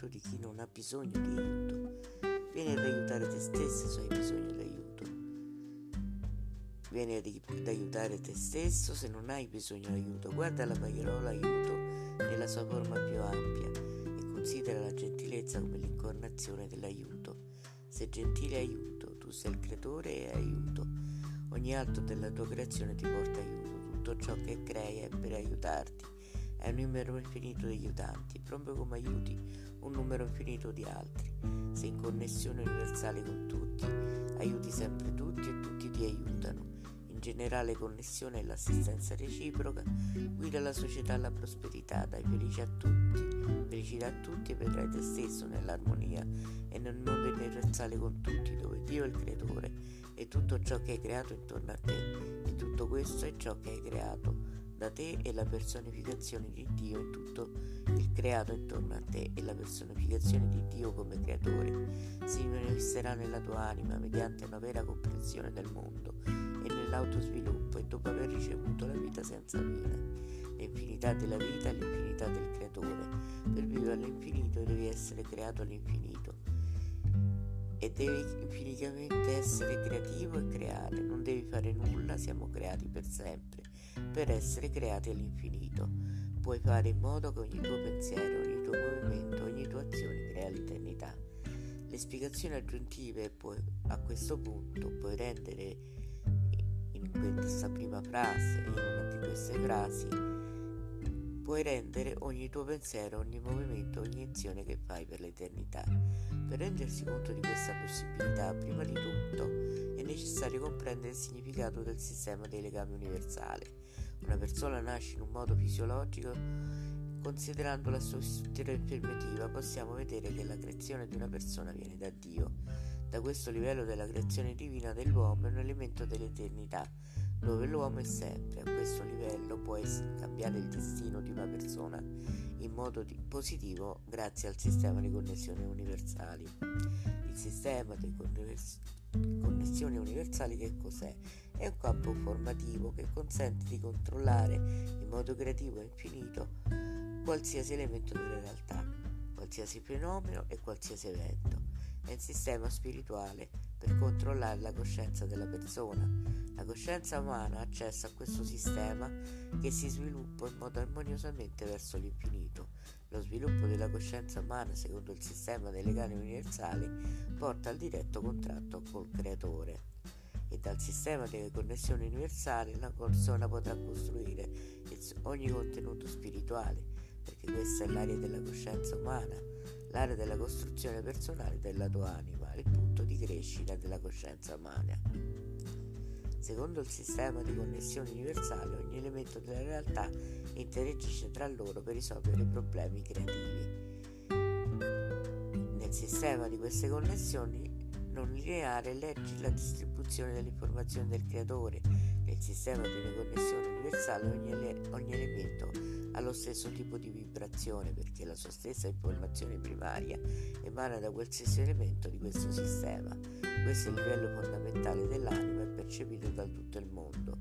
aiuto di chi non ha bisogno di aiuto. Vieni ad aiutare te stesso se hai bisogno di aiuto. Vieni ad, aiutare te stesso se non hai bisogno di aiuto. Guarda la parola aiuto nella sua forma più ampia e considera la gentilezza come l'incarnazione dell'aiuto. Se gentile aiuto, tu sei il creatore e aiuto. Ogni atto della tua creazione ti porta aiuto. Tutto ciò che crei è per aiutarti è un numero infinito di aiutanti, proprio come aiuti un numero infinito di altri. Sei in connessione universale con tutti, aiuti sempre tutti e tutti ti aiutano. In generale connessione e l'assistenza reciproca guida la società alla prosperità, dai felici a tutti, felicità a tutti e vedrai te stesso nell'armonia e nel mondo universale con tutti, dove Dio è il creatore e tutto ciò che hai creato intorno a te. E tutto questo è ciò che hai creato da te e la personificazione di Dio in tutto il creato intorno a te e la personificazione di Dio come creatore si manifesterà nella tua anima mediante una vera comprensione del mondo e nell'autosviluppo e dopo aver ricevuto la vita senza fine. L'infinità della vita è l'infinità del creatore. Per vivere all'infinito devi essere creato all'infinito e devi infinitamente essere creativo e creare, non devi fare nulla, siamo creati per sempre per essere creati all'infinito. Puoi fare in modo che ogni tuo pensiero, ogni tuo movimento, ogni tua azione crea l'eternità. Le spiegazioni aggiuntive puoi, a questo punto puoi rendere in questa prima frase, in una di queste frasi, puoi rendere ogni tuo pensiero, ogni movimento, ogni azione che fai per l'eternità. Per rendersi conto di questa possibilità, prima di tutto è necessario comprendere il significato del sistema dei legami universali una persona nasce in un modo fisiologico, considerando la sua struttura informativa, possiamo vedere che la creazione di una persona viene da Dio. Da questo livello della creazione divina dell'uomo è un elemento dell'eternità, dove l'uomo è sempre. A questo livello può cambiare il destino di una persona in modo positivo grazie al sistema di connessioni universali. Il sistema di connessioni universali che cos'è? È un campo formativo che consente di controllare in modo creativo e infinito qualsiasi elemento della realtà, qualsiasi fenomeno e qualsiasi evento. È un sistema spirituale per controllare la coscienza della persona. La coscienza umana ha accesso a questo sistema che si sviluppa in modo armoniosamente verso l'infinito. Lo sviluppo della coscienza umana, secondo il sistema dei legami universali, porta al diretto contratto col creatore e dal sistema delle connessioni universali la persona potrà costruire ogni contenuto spirituale, perché questa è l'area della coscienza umana, l'area della costruzione personale della tua anima, il punto di crescita della coscienza umana. Secondo il sistema di connessioni universali, ogni elemento della realtà interagisce tra loro per risolvere problemi creativi. Nel sistema di queste connessioni non lineare leggi la distribuzione delle informazioni del creatore. Nel sistema di una connessione universale ogni, ele- ogni elemento ha lo stesso tipo di vibrazione perché la sua stessa informazione primaria emana da qualsiasi elemento di questo sistema. Questo è il livello fondamentale dell'anima e percepito da tutto il mondo.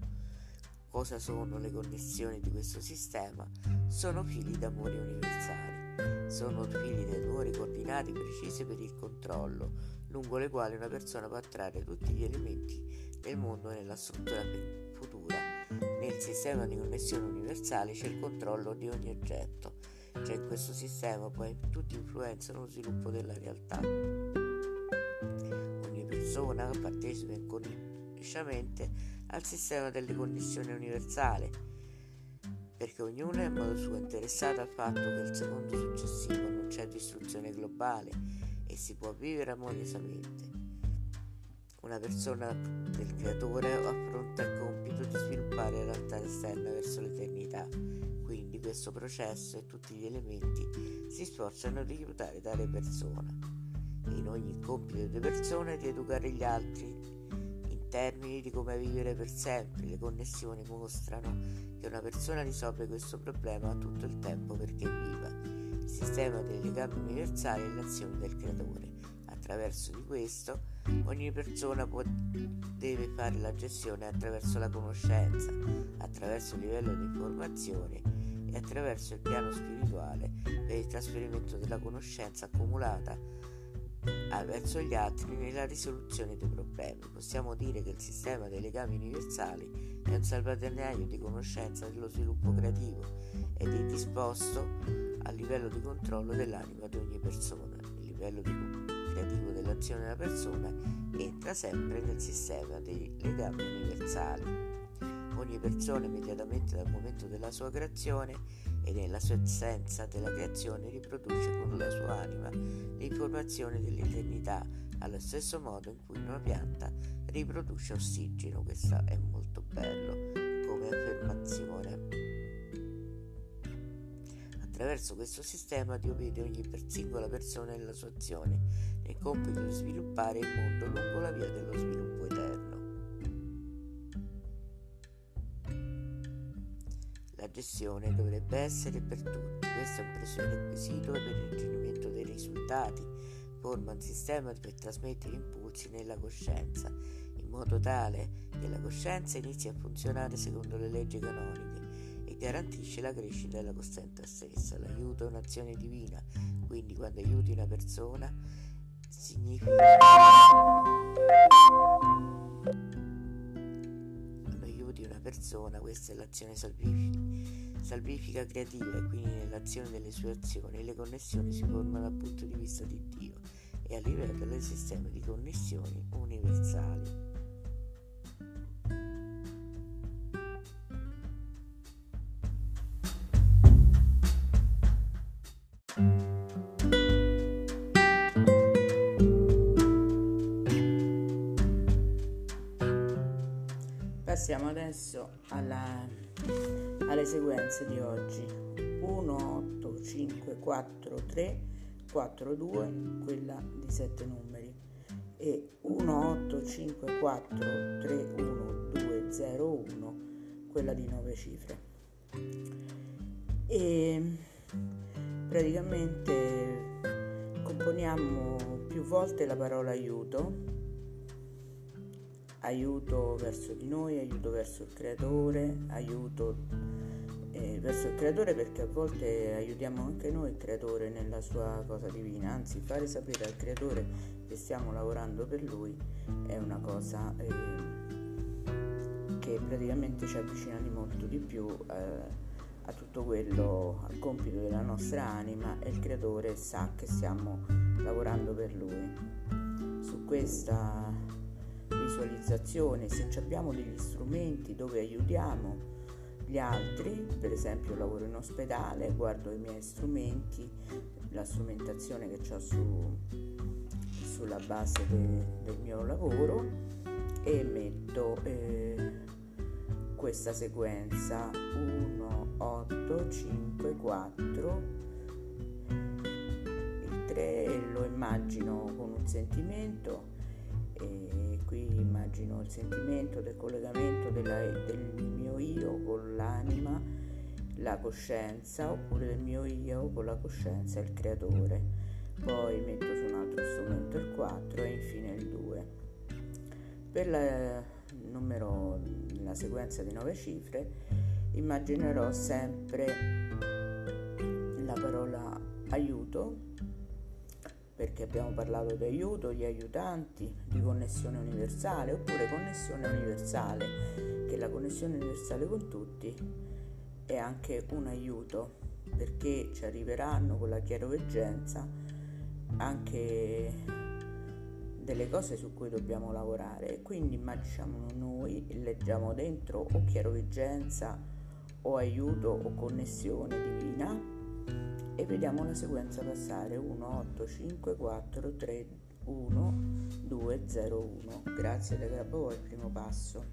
Cosa sono le connessioni di questo sistema? Sono fili d'amore universali. Sono fili d'amore coordinati precisi per il controllo, lungo le quali una persona può attrarre tutti gli elementi del mondo nella struttura futura. Nel sistema di connessione universale c'è il controllo di ogni oggetto, cioè in questo sistema poi tutti influenzano lo sviluppo della realtà. Ogni persona partecipa inconsciamente al sistema delle connessioni universali, perché ognuno è in modo suo interessato al fatto che il secondo successivo non c'è distruzione globale e si può vivere armoniosamente. Una persona del creatore affronta il compito di sviluppare la realtà esterna verso l'eternità, quindi questo processo e tutti gli elementi si sforzano di aiutare tale persona. In ogni compito delle persone di educare gli altri in termini di come vivere per sempre. Le connessioni mostrano che una persona risolve questo problema tutto il tempo perché è viva sistema dei legami universali e l'azione del creatore. Attraverso di questo ogni persona può, deve fare la gestione attraverso la conoscenza, attraverso il livello di informazione e attraverso il piano spirituale per il trasferimento della conoscenza accumulata verso gli altri nella risoluzione dei problemi. Possiamo dire che il sistema dei legami universali è un salvadanaio di conoscenza dello sviluppo creativo ed è disposto a livello di controllo dell'anima di ogni persona. Il livello creativo dell'azione della persona entra sempre nel sistema dei legami universali. Ogni persona immediatamente dal momento della sua creazione e nella sua essenza della creazione riproduce con la sua anima le informazioni dell'eternità allo stesso modo in cui una pianta riproduce ossigeno. Questo è molto bello come affermazione. Attraverso questo sistema Dio vede ogni singola persona nella sua azione nel compito di sviluppare il mondo lungo la via dello sviluppo eterno. La gestione dovrebbe essere per tutti, questo è un prerequisito per il raggiungimento dei risultati, forma un sistema per trasmettere impulsi nella coscienza, in modo tale che la coscienza inizi a funzionare secondo le leggi canoniche e garantisce la crescita della coscienza stessa. L'aiuto è un'azione divina, quindi quando aiuti una persona significa persona, questa è l'azione salvifica, salvifica creativa e quindi nell'azione delle sue azioni le connessioni si formano dal punto di vista di Dio e a livello del sistema di connessioni universali. Passiamo adesso alla, alle sequenze di oggi. 1, 8, 5, 4, 3, 4, 2, quella di 7 numeri. E 1, 8, 5, 4, 3, 1, 2, 0, 1, quella di 9 cifre. E praticamente componiamo più volte la parola aiuto aiuto verso di noi, aiuto verso il creatore, aiuto eh, verso il creatore perché a volte aiutiamo anche noi il creatore nella sua cosa divina, anzi fare sapere al creatore che stiamo lavorando per lui è una cosa eh, che praticamente ci avvicina di molto di più eh, a tutto quello, al compito della nostra anima e il creatore sa che stiamo lavorando per lui. Su questa visualizzazione, se abbiamo degli strumenti dove aiutiamo gli altri, per esempio lavoro in ospedale, guardo i miei strumenti, la strumentazione che ho su, sulla base de, del mio lavoro e metto eh, questa sequenza. 1, 8, 5, 4 il 3 lo immagino con un sentimento e qui immagino il sentimento del collegamento della, del mio io con l'anima, la coscienza, oppure del mio io con la coscienza, il creatore. Poi metto su un altro strumento il 4 e infine il 2. Per la, numero, la sequenza di 9 cifre immaginerò sempre la parola aiuto perché abbiamo parlato di aiuto, di aiutanti, di connessione universale oppure connessione universale, che la connessione universale con tutti è anche un aiuto perché ci arriveranno con la chiaroveggenza anche delle cose su cui dobbiamo lavorare. Quindi immaginiamo noi leggiamo dentro o chiaroveggenza o aiuto o connessione divina e vediamo la sequenza passare. 1 8 5 4 3 1 2 0 1 grazie da Grabbo il primo passo